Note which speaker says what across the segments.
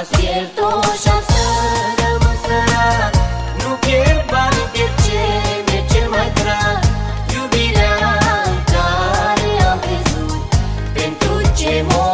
Speaker 1: Azi pierd o șansă, rămân sărat Nu pierd bani, pierd cele ce mai drag Iubirea care am crezut Pentru ce mor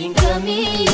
Speaker 1: sin camino.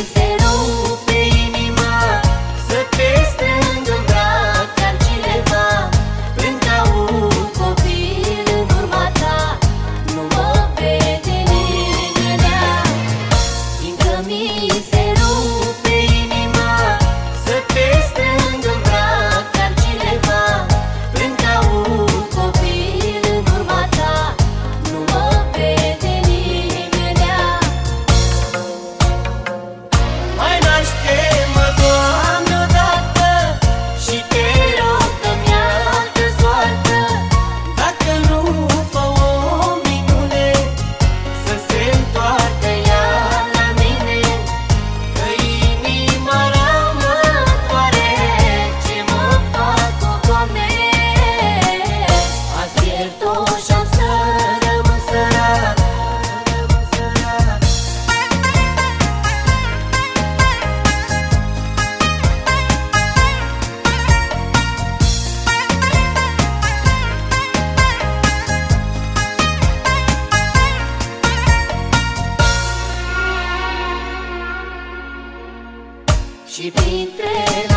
Speaker 1: Și printre